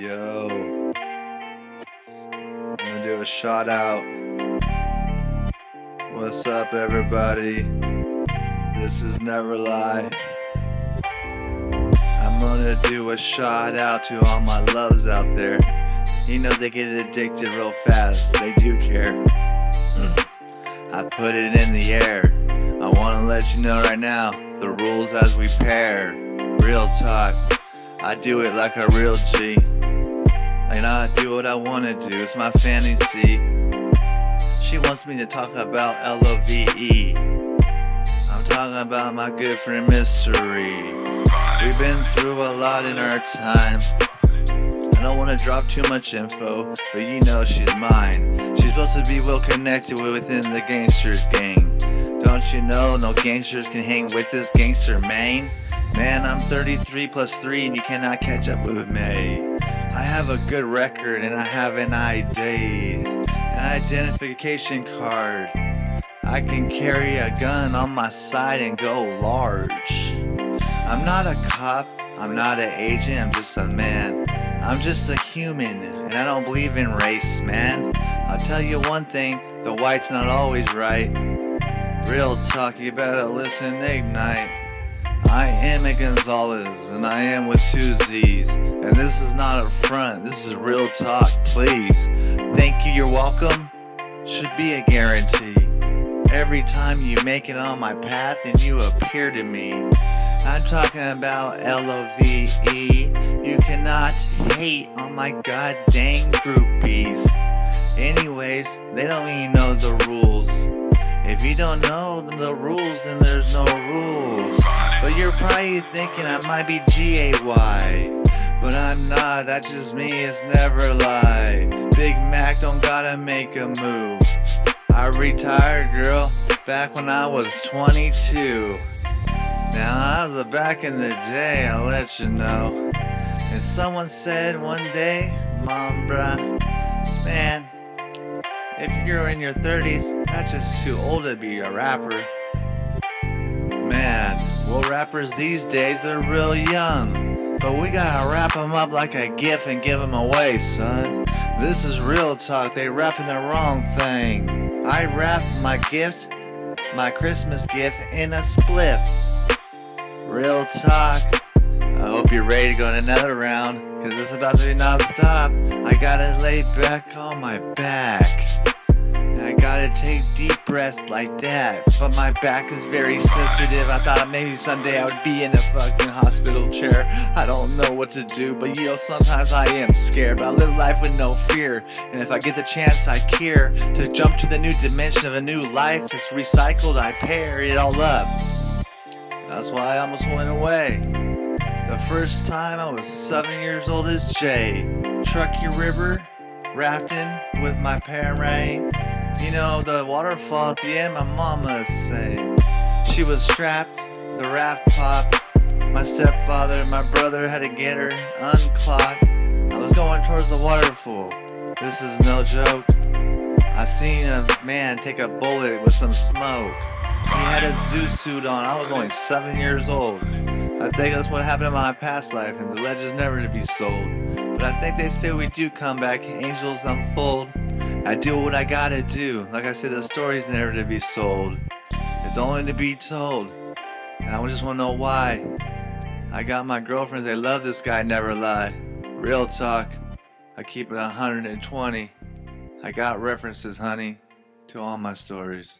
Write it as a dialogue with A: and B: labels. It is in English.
A: Yo, I'm gonna do a shout out. What's up, everybody? This is Never Lie. I'm gonna do a shout out to all my loves out there. You know they get addicted real fast, they do care. Hmm. I put it in the air. I wanna let you know right now the rules as we pair. Real talk. I do it like a real G. And I do what I wanna do, it's my fantasy. She wants me to talk about L O V E. I'm talking about my good friend Mystery. We've been through a lot in our time. I don't wanna drop too much info, but you know she's mine. She's supposed to be well connected within the gangsters gang. Don't you know no gangsters can hang with this gangster man? Man, I'm 33 plus 3 and you cannot catch up with me. I have a good record and I have an ID, an identification card. I can carry a gun on my side and go large. I'm not a cop, I'm not an agent, I'm just a man. I'm just a human and I don't believe in race, man. I'll tell you one thing the white's not always right. Real talk, you better listen, ignite. I am a Gonzalez, and I am with two Z's. And this is not a front, this is real talk, please. Thank you, you're welcome. Should be a guarantee. Every time you make it on my path and you appear to me. I'm talking about L O V E. You cannot hate on my god dang groupies. Anyways, they don't know don't know the rules, then there's no rules. But you're probably thinking I might be G A Y. But I'm not, that's just me, it's never lie. Big Mac don't gotta make a move. I retired, girl, back when I was 22. Now, I was back in the day, I'll let you know. And someone said one day, Mom, bruh, man, if you're in your 30s, that's just too old to be a rapper. Man, well, rappers these days, they're real young. But we gotta wrap them up like a gift and give them away, son. This is real talk, they rapping the wrong thing. I wrap my gift, my Christmas gift, in a spliff. Real talk. I hope you're ready to go in another round, cause it's about to be non-stop. I gotta lay back on my back. I gotta take deep breaths like that. But my back is very sensitive. I thought maybe someday I would be in a fucking hospital chair. I don't know what to do, but you know, sometimes I am scared. But I live life with no fear. And if I get the chance, I care to jump to the new dimension of a new life that's recycled. I pair it all up. That's why I almost went away. The first time I was seven years old as Jay. Truckee River, rafting with my parent. You know, the waterfall at the end, my mama say. She was strapped, the raft popped. My stepfather and my brother had to get her unclogged. I was going towards the waterfall. This is no joke. I seen a man take a bullet with some smoke. He had a zoot suit on. I was only seven years old. I think that's what happened in my past life, and the legend's never to be sold. But I think they say we do come back, angels unfold. I do what I gotta do. Like I said, the story's never to be sold. It's only to be told. And I just wanna know why. I got my girlfriends, they love this guy, never lie. Real talk. I keep it 120. I got references, honey, to all my stories.